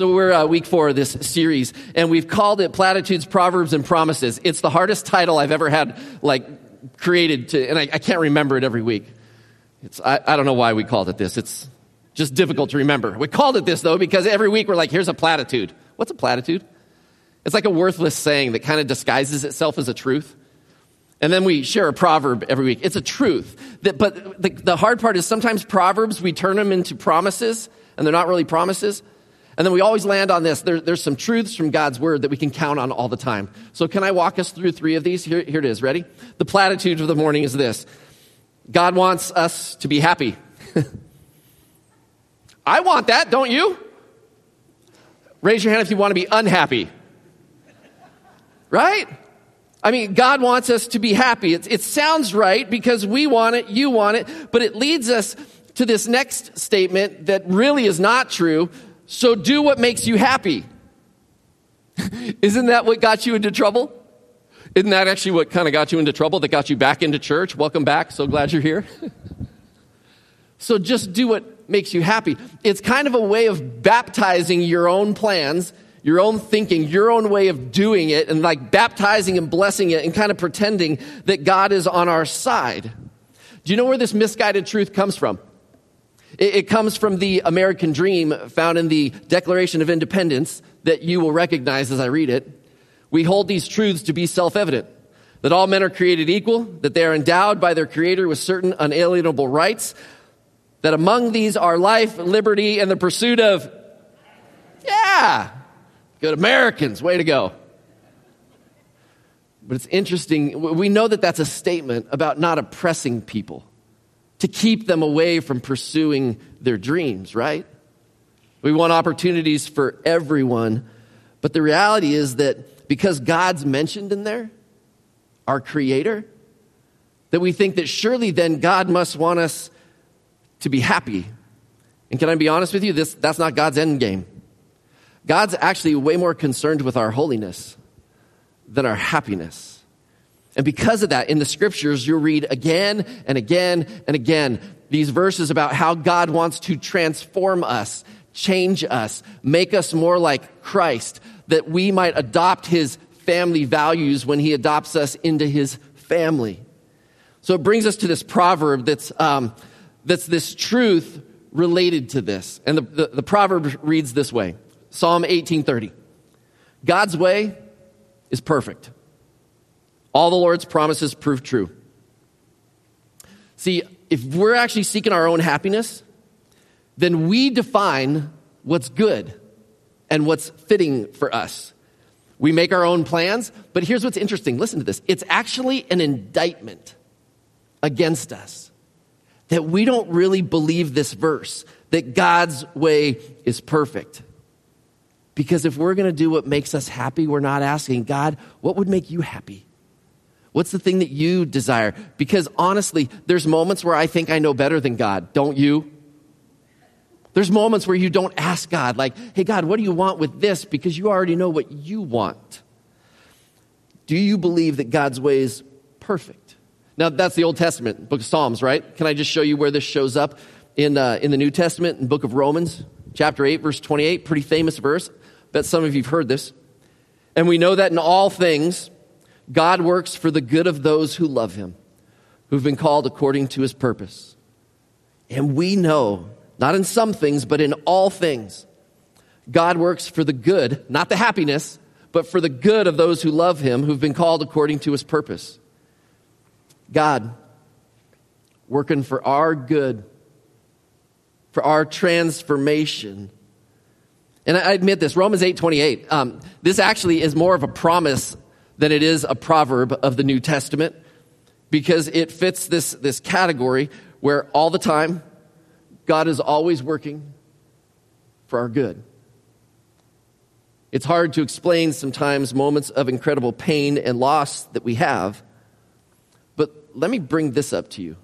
So we're uh, week four of this series, and we've called it Platitudes, Proverbs, and Promises. It's the hardest title I've ever had, like, created to, and I, I can't remember it every week. It's, I, I don't know why we called it this. It's just difficult to remember. We called it this, though, because every week we're like, here's a platitude. What's a platitude? It's like a worthless saying that kind of disguises itself as a truth. And then we share a proverb every week. It's a truth. That, but the, the hard part is sometimes proverbs, we turn them into promises, and they're not really promises. And then we always land on this. There, there's some truths from God's word that we can count on all the time. So can I walk us through three of these? Here, here it is. Ready? The platitude of the morning is this. God wants us to be happy. I want that, don't you? Raise your hand if you want to be unhappy. Right? I mean, God wants us to be happy. It, it sounds right because we want it, you want it, but it leads us to this next statement that really is not true. So do what makes you happy. Isn't that what got you into trouble? Isn't that actually what kind of got you into trouble that got you back into church? Welcome back. So glad you're here. so just do what makes you happy. It's kind of a way of baptizing your own plans, your own thinking, your own way of doing it, and like baptizing and blessing it and kind of pretending that God is on our side. Do you know where this misguided truth comes from? It, it comes from the American dream found in the Declaration of Independence that you will recognize as I read it. We hold these truths to be self evident that all men are created equal, that they are endowed by their Creator with certain unalienable rights, that among these are life, liberty, and the pursuit of, yeah, good Americans, way to go. But it's interesting, we know that that's a statement about not oppressing people to keep them away from pursuing their dreams, right? We want opportunities for everyone. But the reality is that because God's mentioned in there, our Creator, that we think that surely then God must want us to be happy. And can I be honest with you? This, that's not God's end game. God's actually way more concerned with our holiness than our happiness. And because of that, in the scriptures, you'll read again and again and again these verses about how God wants to transform us, change us, make us more like Christ, that we might adopt his family values when he adopts us into his family. So it brings us to this proverb that's, um, that's this truth related to this. And the, the, the proverb reads this way Psalm 1830 God's way is perfect. All the Lord's promises prove true. See, if we're actually seeking our own happiness, then we define what's good and what's fitting for us. We make our own plans, but here's what's interesting. Listen to this. It's actually an indictment against us that we don't really believe this verse, that God's way is perfect. Because if we're going to do what makes us happy, we're not asking, God, what would make you happy? What's the thing that you desire? Because honestly, there's moments where I think I know better than God, don't you? There's moments where you don't ask God, like, hey, God, what do you want with this? Because you already know what you want. Do you believe that God's way is perfect? Now, that's the Old Testament, book of Psalms, right? Can I just show you where this shows up in, uh, in the New Testament, in book of Romans, chapter 8, verse 28? Pretty famous verse. Bet some of you have heard this. And we know that in all things, God works for the good of those who love him, who've been called according to his purpose. And we know, not in some things, but in all things, God works for the good, not the happiness, but for the good of those who love him, who've been called according to his purpose. God working for our good, for our transformation. And I admit this, Romans 8 28, um, this actually is more of a promise than it is a proverb of the New Testament because it fits this, this category where all the time God is always working for our good. It's hard to explain sometimes moments of incredible pain and loss that we have. But let me bring this up to you.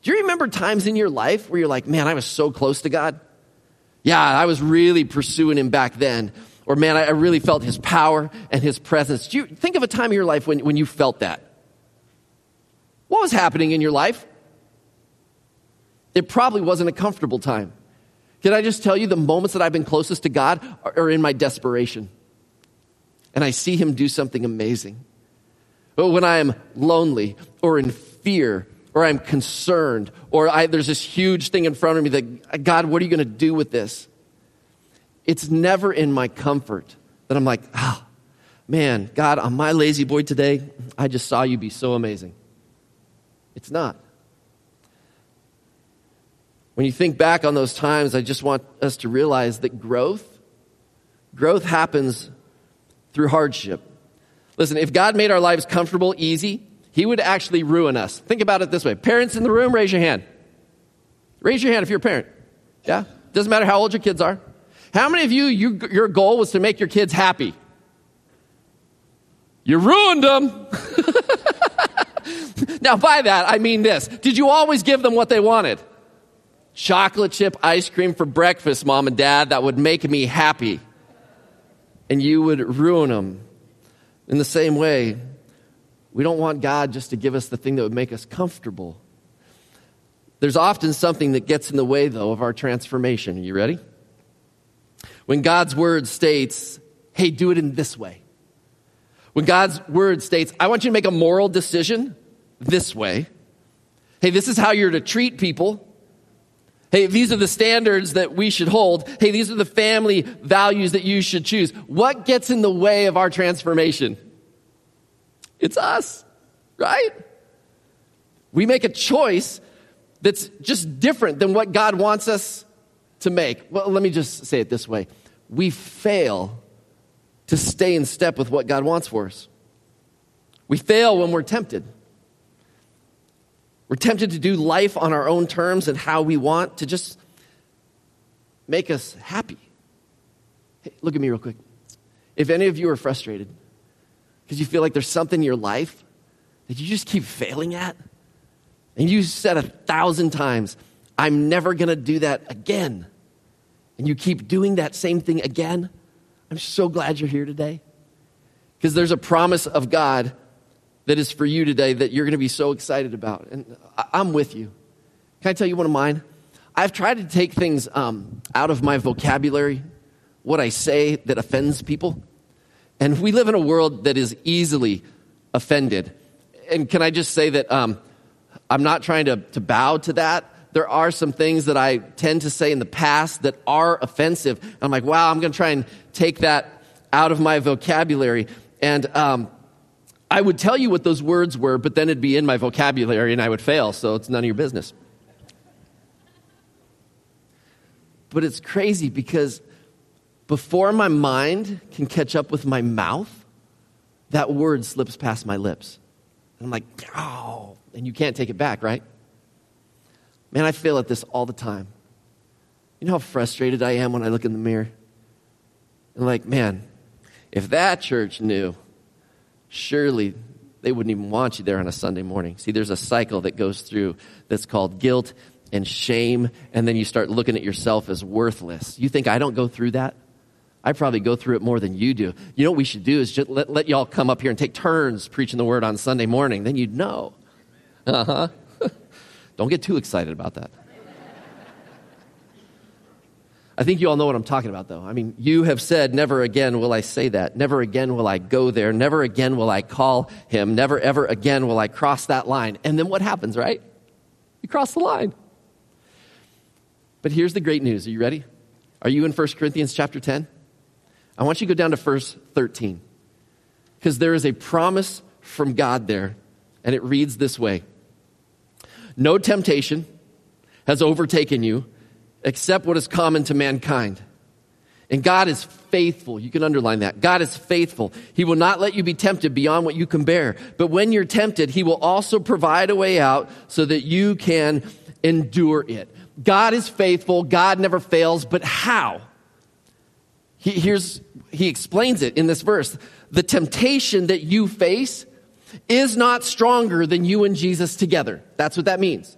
Do you remember times in your life where you're like, man, I was so close to God? Yeah, I was really pursuing Him back then. Or man, I really felt His power and His presence. Do you think of a time in your life when, when you felt that? What was happening in your life? It probably wasn't a comfortable time. Can I just tell you the moments that I've been closest to God are, are in my desperation? And I see Him do something amazing. But when I am lonely or in fear or I'm concerned or I, there's this huge thing in front of me that, God, what are you going to do with this? It's never in my comfort that I'm like, ah, oh, man, God, on my La-Z-Boy today, I just saw you be so amazing. It's not. When you think back on those times, I just want us to realize that growth, growth happens through hardship. Listen, if God made our lives comfortable, easy, He would actually ruin us. Think about it this way. Parents in the room, raise your hand. Raise your hand if you're a parent. Yeah? Doesn't matter how old your kids are. How many of you, you your goal was to make your kids happy? You ruined them. Now, by that, I mean this. Did you always give them what they wanted? Chocolate chip ice cream for breakfast, mom and dad, that would make me happy. And you would ruin them. In the same way, we don't want God just to give us the thing that would make us comfortable. There's often something that gets in the way, though, of our transformation. Are you ready? When God's word states, hey, do it in this way. When God's word states, I want you to make a moral decision, this way. Hey, this is how you're to treat people. Hey, these are the standards that we should hold. Hey, these are the family values that you should choose. What gets in the way of our transformation? It's us, right? We make a choice that's just different than what God wants us to make. Well, let me just say it this way we fail to stay in step with what God wants for us. We fail when we're tempted. We're tempted to do life on our own terms and how we want to just make us happy. Hey, look at me real quick. If any of you are frustrated because you feel like there's something in your life that you just keep failing at, and you said a thousand times, I'm never going to do that again, and you keep doing that same thing again, I'm so glad you're here today. Because there's a promise of God that is for you today that you're going to be so excited about. And I'm with you. Can I tell you one of mine? I've tried to take things um, out of my vocabulary, what I say that offends people. And we live in a world that is easily offended. And can I just say that um, I'm not trying to, to bow to that. There are some things that I tend to say in the past that are offensive. I'm like, wow, I'm going to try and take that out of my vocabulary. And um, I would tell you what those words were, but then it'd be in my vocabulary and I would fail, so it's none of your business. But it's crazy because before my mind can catch up with my mouth, that word slips past my lips. And I'm like, oh, and you can't take it back, right? Man, I fail at this all the time. You know how frustrated I am when I look in the mirror? I'm like, man, if that church knew surely they wouldn't even want you there on a Sunday morning. See, there's a cycle that goes through that's called guilt and shame, and then you start looking at yourself as worthless. You think I don't go through that? I probably go through it more than you do. You know what we should do is just let, let y'all come up here and take turns preaching the word on Sunday morning. Then you'd know. Uh huh. Don't get too excited about that. I think you all know what I'm talking about, though. I mean, you have said, Never again will I say that. Never again will I go there. Never again will I call him. Never, ever again will I cross that line. And then what happens, right? You cross the line. But here's the great news. Are you ready? Are you in 1 Corinthians chapter 10? I want you to go down to verse 13. Because there is a promise from God there, and it reads this way No temptation has overtaken you except what is common to mankind. And God is faithful. You can underline that. God is faithful. He will not let you be tempted beyond what you can bear. But when you're tempted, He will also provide a way out so that you can endure it. God is faithful. God never fails. But how? he, here's, he explains it in this verse. The temptation that you face is not stronger than you and Jesus together. That's what that means.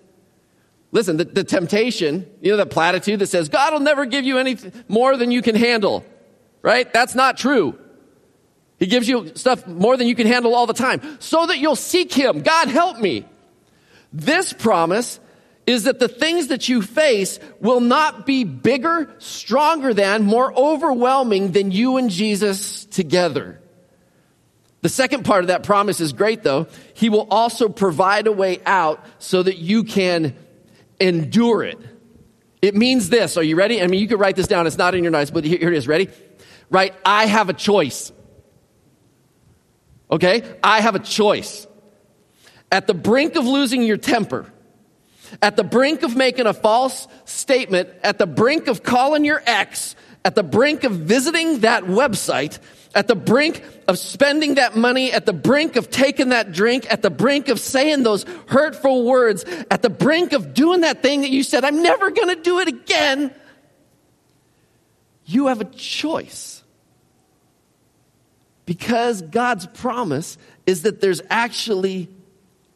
Listen, the, the temptation, you know, the platitude that says, God will never give you anything more than you can handle, right? That's not true. He gives you stuff more than you can handle all the time so that you'll seek Him. God, help me. This promise is that the things that you face will not be bigger, stronger than, more overwhelming than you and Jesus together. The second part of that promise is great though. He will also provide a way out so that you can endure it. It means this. Are you ready? I mean, you could write this down. It's not in your notes, but here it is. Ready? Right? I have a choice. Okay? I have a choice. At the brink of losing your temper, at the brink of making a false statement, at the brink of calling your ex, at the brink of visiting that website, at the brink of spending that money, at the brink of taking that drink, at the brink of saying those hurtful words, at the brink of doing that thing that you said, I'm never going to do it again, you have a choice. Because God's promise is that there's actually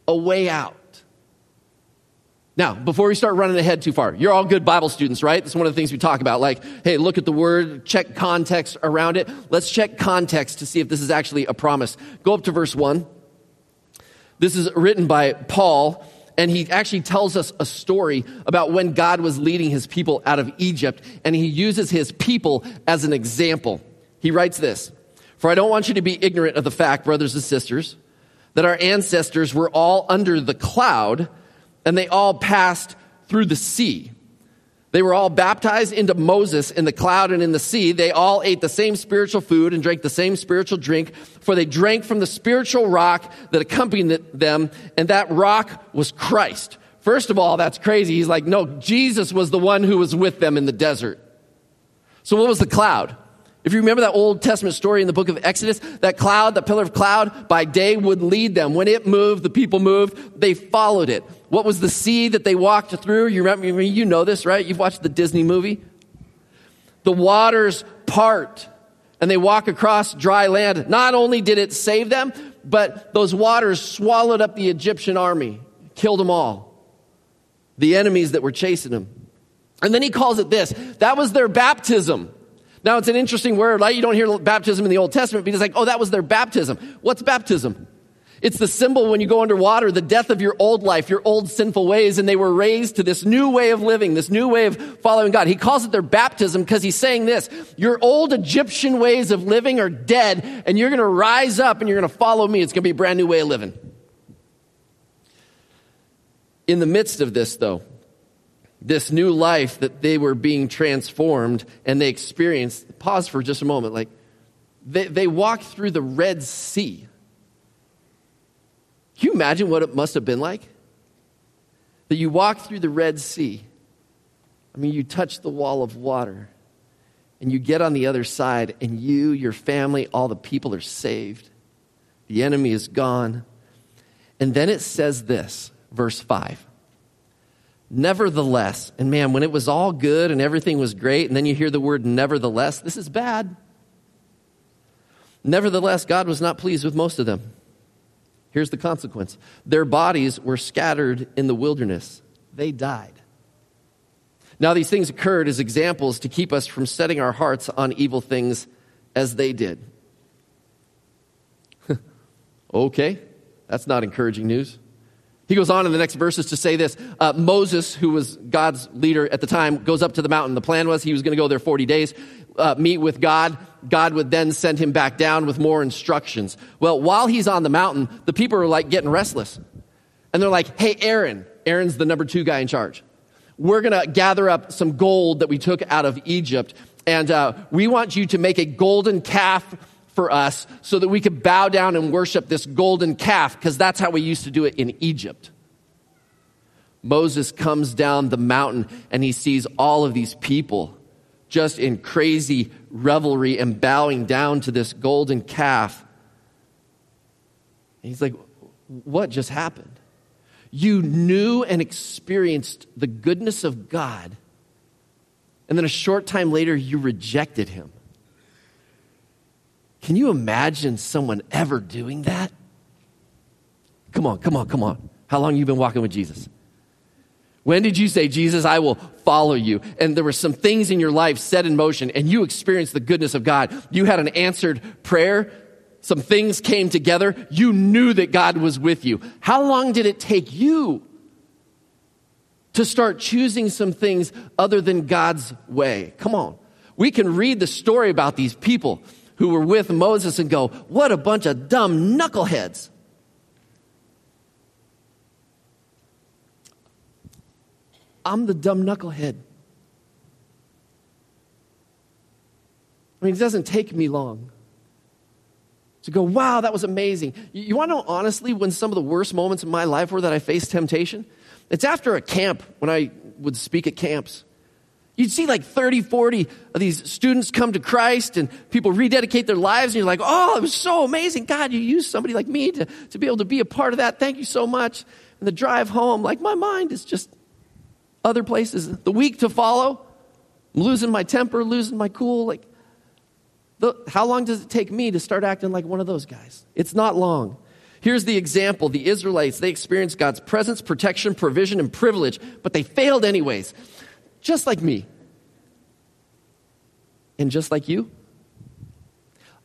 a way out. Now, before we start running ahead too far, you're all good Bible students, right? That's one of the things we talk about. Like, hey, look at the word, check context around it. Let's check context to see if this is actually a promise. Go up to verse 1. This is written by Paul, and he actually tells us a story about when God was leading his people out of Egypt, and he uses his people as an example. He writes this For I don't want you to be ignorant of the fact, brothers and sisters, that our ancestors were all under the cloud and they all passed through the sea. They were all baptized into Moses in the cloud and in the sea. They all ate the same spiritual food and drank the same spiritual drink, for they drank from the spiritual rock that accompanied them, and that rock was Christ. First of all, that's crazy. He's like, no, Jesus was the one who was with them in the desert. So what was the cloud? If you remember that Old Testament story in the book of Exodus, that cloud, that pillar of cloud, by day would lead them. When it moved, the people moved, they followed it. What was the sea that they walked through? You remember, you know this, right? You've watched the Disney movie. The waters part and they walk across dry land. Not only did it save them, but those waters swallowed up the Egyptian army, killed them all. The enemies that were chasing them. And then he calls it this. That was their baptism. Now, it's an interesting word, right? You don't hear baptism in the Old Testament, because, like, oh, that was their baptism. What's baptism? It's the symbol when you go underwater, the death of your old life, your old sinful ways, and they were raised to this new way of living, this new way of following God. He calls it their baptism because he's saying this, your old Egyptian ways of living are dead, and you're going to rise up and you're going to follow me. It's going to be a brand new way of living. In the midst of this, though, this new life that they were being transformed and they experienced, pause for just a moment, like they, they walked through the Red Sea. Can you imagine what it must have been like? That you walk through the Red Sea. I mean, you touch the wall of water and you get on the other side, and you, your family, all the people are saved. The enemy is gone. And then it says this, verse 5 Nevertheless, and man, when it was all good and everything was great, and then you hear the word nevertheless, this is bad. Nevertheless, God was not pleased with most of them. Here's the consequence their bodies were scattered in the wilderness, they died. Now, these things occurred as examples to keep us from setting our hearts on evil things as they did. okay, that's not encouraging news. He goes on in the next verses to say this. Uh, Moses, who was God's leader at the time, goes up to the mountain. The plan was he was going to go there 40 days, uh, meet with God. God would then send him back down with more instructions. Well, while he's on the mountain, the people are like getting restless. And they're like, hey, Aaron, Aaron's the number two guy in charge. We're going to gather up some gold that we took out of Egypt, and uh, we want you to make a golden calf for us so that we could bow down and worship this golden calf because that's how we used to do it in Egypt. Moses comes down the mountain and he sees all of these people just in crazy revelry and bowing down to this golden calf. And he's like, What just happened? You knew and experienced the goodness of God, and then a short time later, you rejected him. Can you imagine someone ever doing that? Come on, come on, come on. How long you been walking with Jesus? When did you say, Jesus, I will follow you? And there were some things in your life set in motion and you experienced the goodness of God. You had an answered prayer. Some things came together. You knew that God was with you. How long did it take you to start choosing some things other than God's way? Come on. We can read the story about these people who were with Moses and go, what a bunch of dumb knuckleheads. I'm the dumb knucklehead. I mean, it doesn't take me long to go, wow, that was amazing. You, want to know honestly when some of the worst moments in my life were that I faced temptation? It's after a camp when I would speak at camps. You'd see like 30, 40 of these students come to Christ and people rededicate their lives, and you're like, oh, it was so amazing. God, you used somebody like me to, to be able to be a part of that. Thank you so much. And the drive home, like my mind is just other places. The week to follow, I'm losing my temper, losing my cool. Like, the, how long does it take me to start acting like one of those guys? It's not long. Here's the example the Israelites, they experienced God's presence, protection, provision, and privilege, but they failed anyways just like me. And just like you?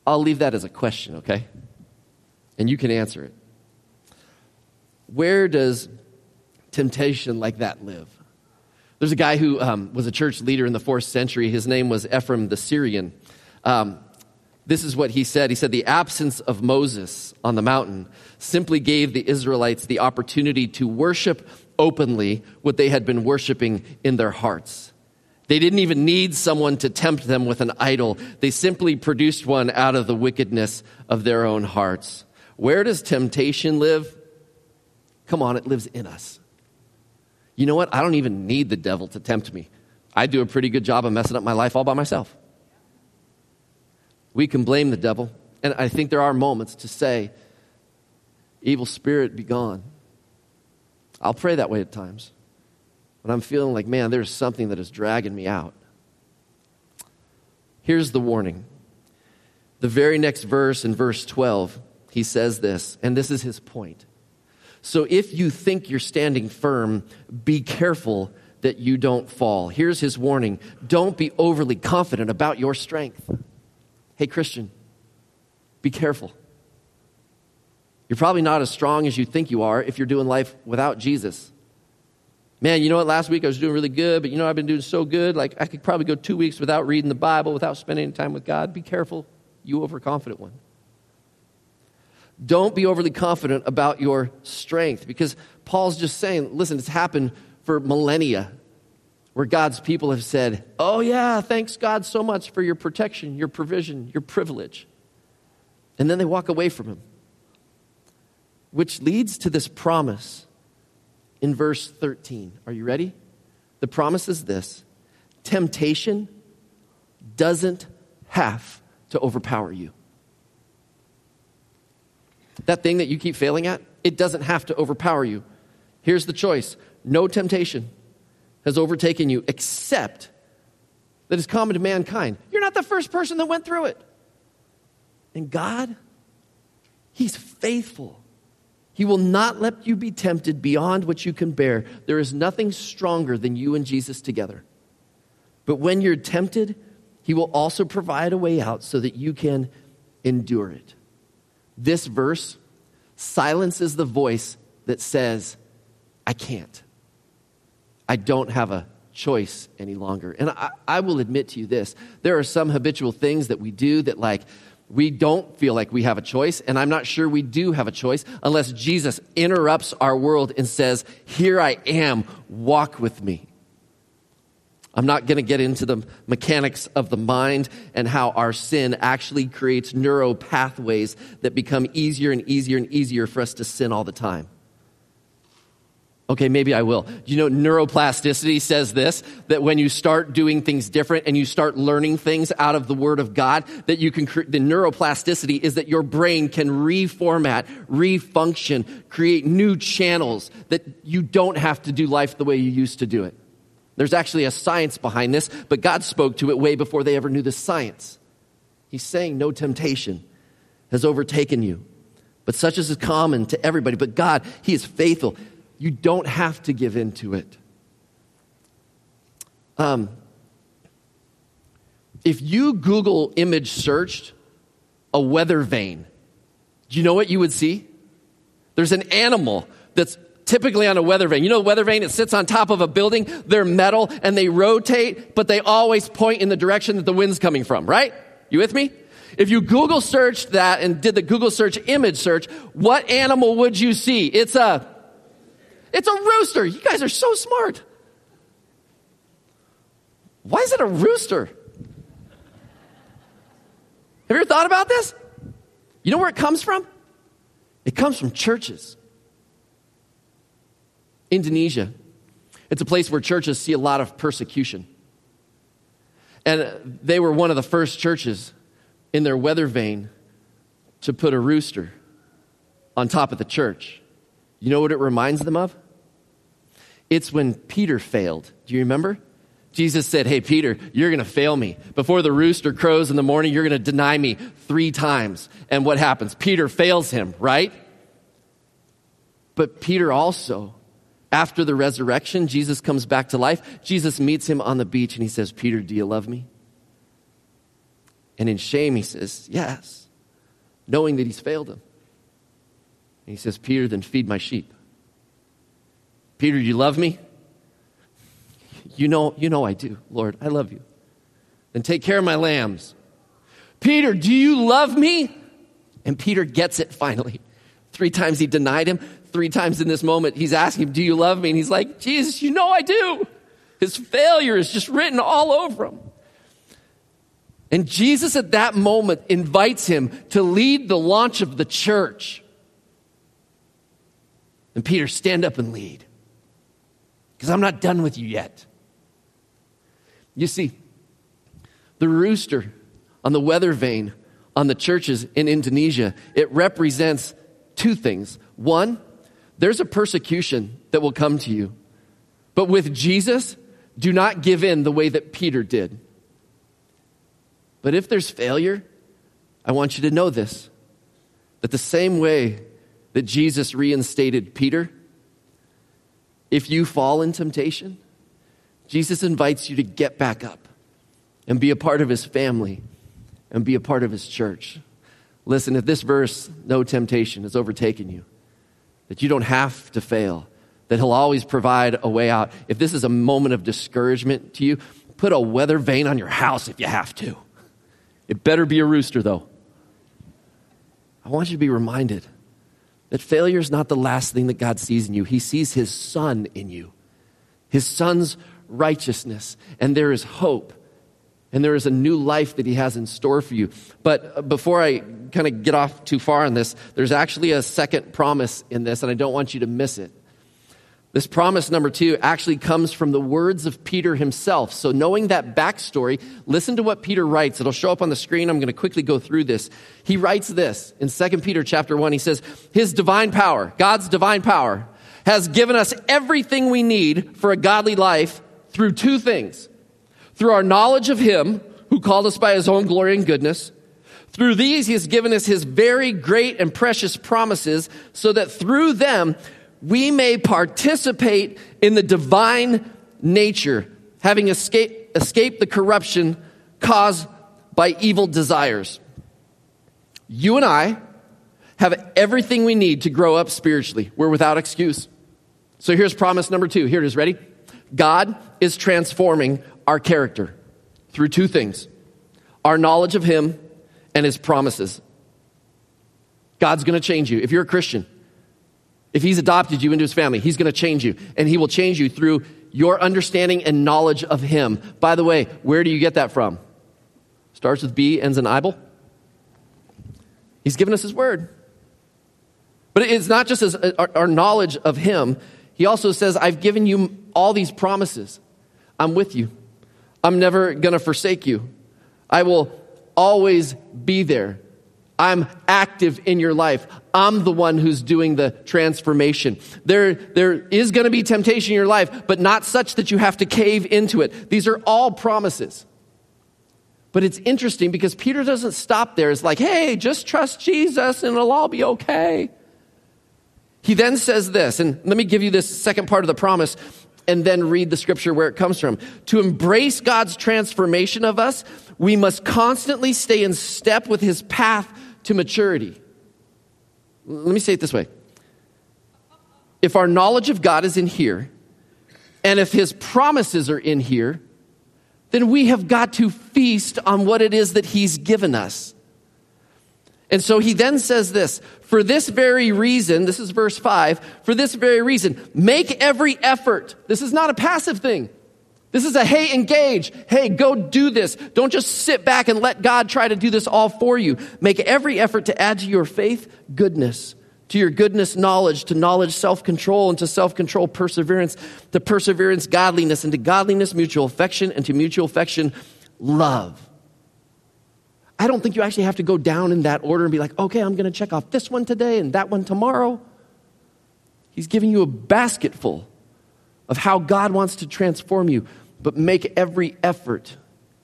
I'll leave that as a question, okay? And you can answer it. Where does temptation like that live? There's a guy who um, was a church leader in the fourth century. His name was Ephraim the Syrian. Um, this is what he said. He said, The absence of Moses on the mountain simply gave the Israelites the opportunity to worship openly what they had been worshiping in their hearts. They didn't even need someone to tempt them with an idol. They simply produced one out of the wickedness of their own hearts. Where does temptation live? Come on, it lives in us. You know what? I don't even need the devil to tempt me. I do a pretty good job of messing up my life all by myself. We can blame the devil, and I think there are moments to say, Evil spirit, be gone. I'll pray that way at times. When I'm feeling like, man, there's something that is dragging me out. Here's the warning. The very next verse, in verse 12, he says this, and this is his point. So if you think you're standing firm, be careful that you don't fall. Here's his warning don't be overly confident about your strength. Hey, Christian, be careful. You're probably not as strong as you think you are if you're doing life without Jesus. Man, you know what? Last week I was doing really good, but you know, I've been doing so good. Like, I could probably go two weeks without reading the Bible, without spending any time with God. Be careful, you overconfident one. Don't be overly confident about your strength because Paul's just saying, listen, it's happened for millennia where God's people have said, Oh, yeah, thanks God so much for your protection, your provision, your privilege. And then they walk away from Him which leads to this promise in verse 13. Are you ready? The promise is this temptation doesn't have to overpower you. That thing that you keep failing at, it doesn't have to overpower you. Here's the choice no temptation has overtaken you except that is common to mankind. You're not the first person that went through it. And God, He's faithful. He will not let you be tempted beyond what you can bear. There is nothing stronger than you and Jesus together. But when you're tempted, He will also provide a way out so that you can endure it. This verse silences the voice that says, I can't. I don't have a choice any longer. And I, I, will admit to you this there are some habitual things that we do that, like, we don't feel like we have a choice, and I'm not sure we do have a choice unless Jesus interrupts our world and says, Here I am, walk with me. I'm not going to get into the mechanics of the mind and how our sin actually creates neuro pathways that become easier and easier and easier for us to sin all the time. Okay, maybe I will. You know, neuroplasticity says this that when you start doing things different and you start learning things out of the Word of God, that you can, the neuroplasticity is that your brain can reformat, refunction, create new channels that you don't have to do life the way you used to do it. There's actually a science behind this, but God spoke to it way before they ever knew the science. He's saying no temptation has overtaken you, but such as is common to everybody. But God, He is faithful. You don't have to give in to it. Um, if you Google image searched a weather vane, do you know what you would see? There's an animal that's typically on a weather vane. You know, the weather vane, it sits on top of a building. They're metal and they rotate, but they always point in the direction that the wind's coming from, right? You with me? If you Google searched that and did the Google search image search, what animal would you see? It's a, it's a rooster. You guys are so smart. Why is it a rooster? Have you ever thought about this? You know where it comes from? It comes from churches. Indonesia. It's a place where churches see a lot of persecution. And they were one of the first churches in their weather vane to put a rooster on top of the church. You know what it reminds them of? It's when Peter failed. Do you remember? Jesus said, Hey, Peter, you're going to fail me. Before the rooster crows in the morning, you're going to deny me three times. And what happens? Peter fails him, right? But Peter also, after the resurrection, Jesus comes back to life. Jesus meets him on the beach and he says, Peter, do you love me? And in shame, he says, Yes, knowing that he's failed him. And he says, Peter, then feed my sheep. Peter, you love me? You know, you know I do, Lord. I love you. Then take care of my lambs. Peter, do you love me? And Peter gets it finally. Three times he denied him. Three times in this moment, he's asking him, Do you love me? And he's like, Jesus, you know I do. His failure is just written all over him. And Jesus at that moment invites him to lead the launch of the church. And Peter, stand up and lead. Because I'm not done with you yet. You see, the rooster on the weather vane on the churches in Indonesia, it represents two things. One, there's a persecution that will come to you. But with Jesus, do not give in the way that Peter did. But if there's failure, I want you to know this that the same way that Jesus reinstated Peter, if you fall in temptation, Jesus invites you to get back up and be a part of his family and be a part of his church. Listen, if this verse, no temptation, has overtaken you, that you don't have to fail, that he'll always provide a way out. If this is a moment of discouragement to you, put a weather vane on your house if you have to. It better be a rooster, though. I want you to be reminded that failure is not the last thing that God sees in you. He sees His Son in you, His Son's righteousness, and there is hope. And there is a new life that he has in store for you. But uh, before I kind of get off too far on this, there's actually a second promise in this, and I don't want you to miss it. This promise number two actually comes from the words of Peter himself. So knowing that backstory, listen to what Peter writes. It'll show up on the screen. I'm going to quickly go through this. He writes this in 2 Peter chapter 1. He says, His divine power, God's divine power, has given us everything we need for a godly life through two things. Through our knowledge of Him, who called us by His own glory and goodness. Through these, He has given us His very great and precious promises so that through them, we may participate in the divine nature, having escaped, escaped the corruption caused by evil desires. You and I have everything we need to grow up spiritually. We're without excuse. So here's promise number two. Here it is. Ready? God is transforming our character through two things our knowledge of Him and His promises. God's going to change you. If you're a Christian, if he's adopted you into his family, he's going to change you. And he will change you through your understanding and knowledge of him. By the way, where do you get that from? Starts with B, ends in Ibel. He's given us his word. But it's not just as our knowledge of him. He also says, I've given you all these promises. I'm with you. I'm never going to forsake you. I will always be there. I'm active in your life. I'm the one who's doing the transformation. There, there is going to be temptation in your life, but not such that you have to cave into it. These are all promises. But it's interesting because Peter doesn't stop there. It's like, hey, just trust Jesus and it'll all be okay. He then says this, and let me give you this second part of the promise and then read the scripture where it comes from. To embrace God's transformation of us, we must constantly stay in step with his path to maturity. Let me say it this way. If our knowledge of God is in here, and if his promises are in here, then we have got to feast on what it is that he's given us. And so he then says this, for this very reason, this is verse 5, for this very reason, make every effort. This is not a passive thing. This is a hey, engage. Hey, go do this. Don't just sit back and let God try to do this all for you. Make every effort to add to your faith goodness, to your goodness, knowledge, to knowledge, self control, and to self control, perseverance, to perseverance, godliness, and to godliness, mutual affection, and to mutual affection, love. I don't think you actually have to go down in that order and be like, okay, I'm going to check off this one today and that one tomorrow. He's giving you a basketful of how God wants to transform you, but make every effort.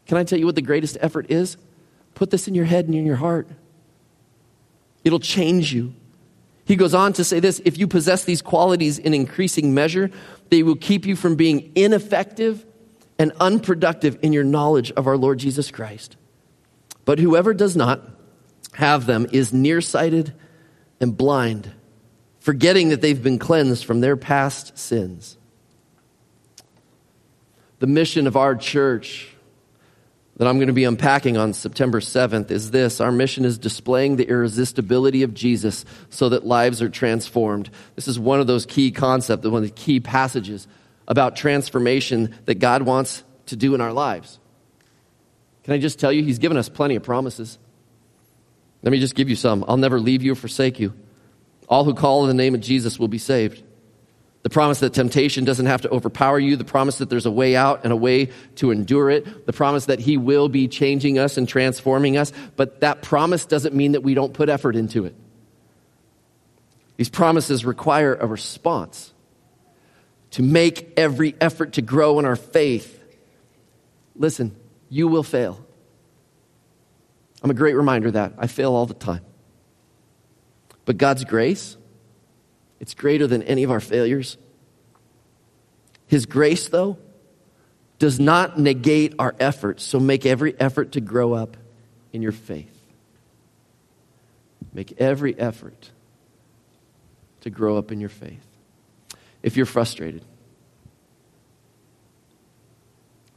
Can I tell you what the greatest effort is? Put this in your head and in your heart. It'll change you. He goes on to say this if you possess these qualities in increasing measure, they will keep you from being ineffective and unproductive in your knowledge of our Lord Jesus Christ. But whoever does not have them is nearsighted and blind, forgetting that they've been cleansed from their past sins. The mission of our church that I'm going to be unpacking on September 7th is this. Our mission is displaying the irresistibility of Jesus so that lives are transformed. This is one of those key concepts, one of the key passages about transformation that God wants to do in our lives. Can I just tell you, He's given us plenty of promises. Let me just give you some. I'll never leave you or forsake you. All who call in the name of Jesus will be saved. The promise that temptation doesn't have to overpower you. The promise that there's a way out and a way to endure it. The promise that He will be changing us and transforming us. But that promise doesn't mean that we don't put effort into it. These promises require a response to make every effort to grow in our faith. Listen, you will fail. I'm a great reminder of that. I fail all the time. But God's grace, it's greater than any of our failures. His grace, though, does not negate our efforts, so make every effort to grow up in your faith. Make every effort to grow up in your faith. If you're frustrated,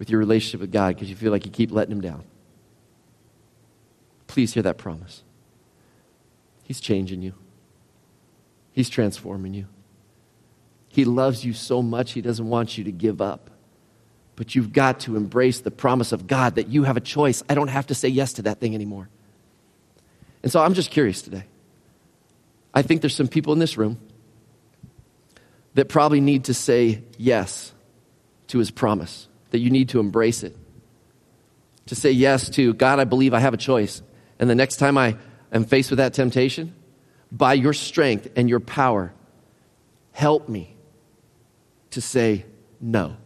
with your relationship with God because you feel like you keep letting Him down. Please hear that promise. He's changing you, He's transforming you. He loves you so much, He doesn't want you to give up. But you've got to embrace the promise of God that you have a choice. I don't have to say yes to that thing anymore. And so I'm just curious today. I think there's some people in this room that probably need to say yes to his promise that you need to embrace it. To say yes to, God, I believe I have a choice. And the next time I am faced with that temptation, by your strength and your power, help me to say no.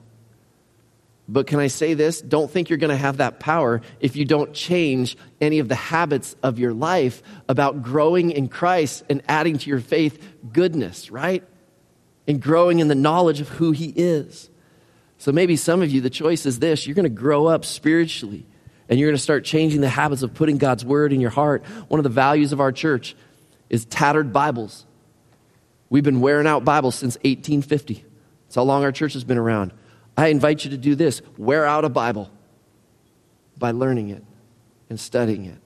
But can I say this? Don't think you're going to have that power if you don't change any of the habits of your life about growing in Christ and adding to your faith goodness, right? And growing in the knowledge of who He is. So maybe some of you, the choice is this you're going to grow up spiritually and you're going to start changing the habits of putting God's word in your heart. One of the values of our church is tattered Bibles. We've been wearing out Bibles since 1850. That's how long our church has been around. I invite you to do this wear out a Bible by learning it and studying it.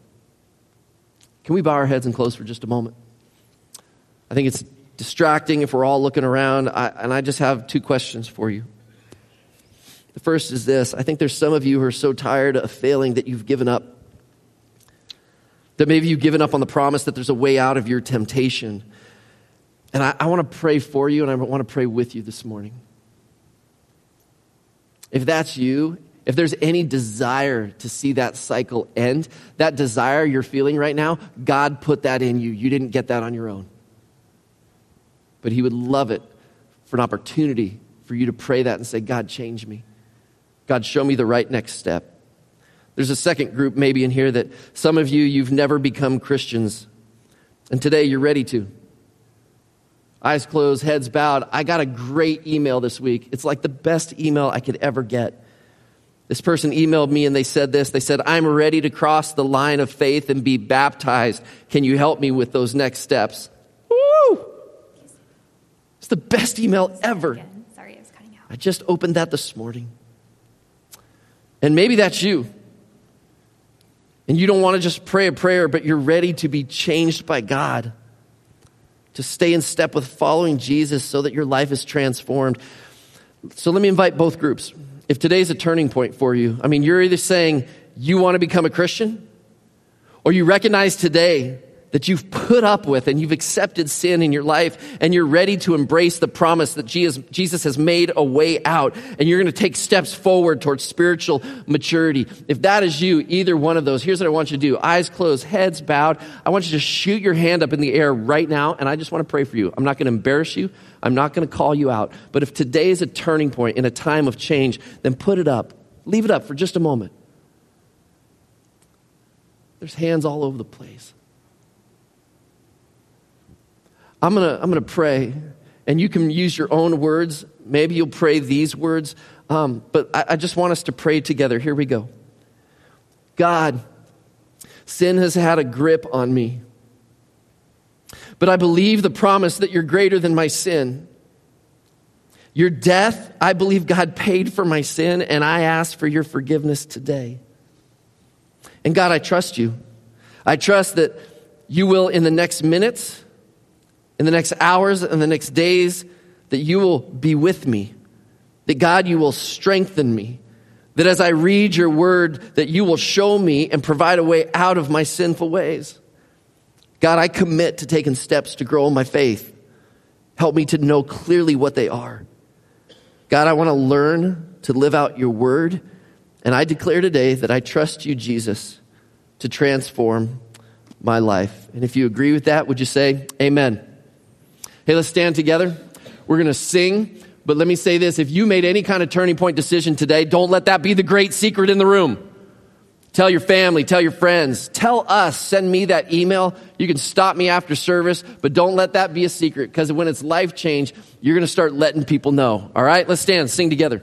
Can we bow our heads and close for just a moment? I think it's distracting if we're all looking around, I, and I just have two questions for you. The first is this I think there's some of you who are so tired of failing that you've given up. That maybe you've given up on the promise that there's a way out of your temptation. And I, I want to pray for you and I want to pray with you this morning. If that's you, if there's any desire to see that cycle end, that desire you're feeling right now, God put that in you. You didn't get that on your own. But He would love it for an opportunity for you to pray that and say, God, change me. God, show me the right next step. There's a second group maybe in here that some of you, you've never become Christians. And today you're ready to. Eyes closed, heads bowed. I got a great email this week. It's like the best email I could ever get. This person emailed me and they said this. They said, I'm ready to cross the line of faith and be baptized. Can you help me with those next steps? Woo! It's the best email ever. Sorry, I was cutting out. I just opened that this morning. And maybe that's you. And you don't want to just pray a prayer, but you're ready to be changed by God, to stay in step with following Jesus so that your life is transformed. So let me invite both groups. If today's a turning point for you, I mean, you're either saying you want to become a Christian, or you recognize today that you've put up with and you've accepted sin in your life and you're ready to embrace the promise that Jesus, has made a way out and you're going to take steps forward towards spiritual maturity. If that is you, either one of those, here's what I want you to do. Eyes closed, heads bowed. I want you to shoot your hand up in the air right now and I just want to pray for you. I'm not going to embarrass you. I'm not going to call you out. But if today is a turning point in a time of change, then put it up. Leave it up for just a moment. There's hands all over the place. I'm going to I'm to pray, and you can use your own words. Maybe you'll pray these words, um, but I, I just want us to pray together. Here we go. God, sin has had a grip on me, but I believe the promise that you're greater than my sin. Your death, I believe God paid for my sin, and I ask for your forgiveness today. And God, I trust you. I trust that you will, in the next minutes, in the next hours and the next days, that you will be with me. That God, you will strengthen me. That as I read your word, that you will show me and provide a way out of my sinful ways. God, I commit to taking steps to grow in my faith. Help me to know clearly what they are. God, I want to learn to live out your word. And I declare today that I trust you, Jesus, to transform my life. And if you agree with that, would you say, Amen? Hey, let's stand together. We're going to sing. But let me say this if you made any kind of turning point decision today, don't let that be the great secret in the room. Tell your family, tell your friends, tell us, send me that email. You can stop me after service, but don't let that be a secret because when it's life change, you're going to start letting people know. All right, let's stand, sing together.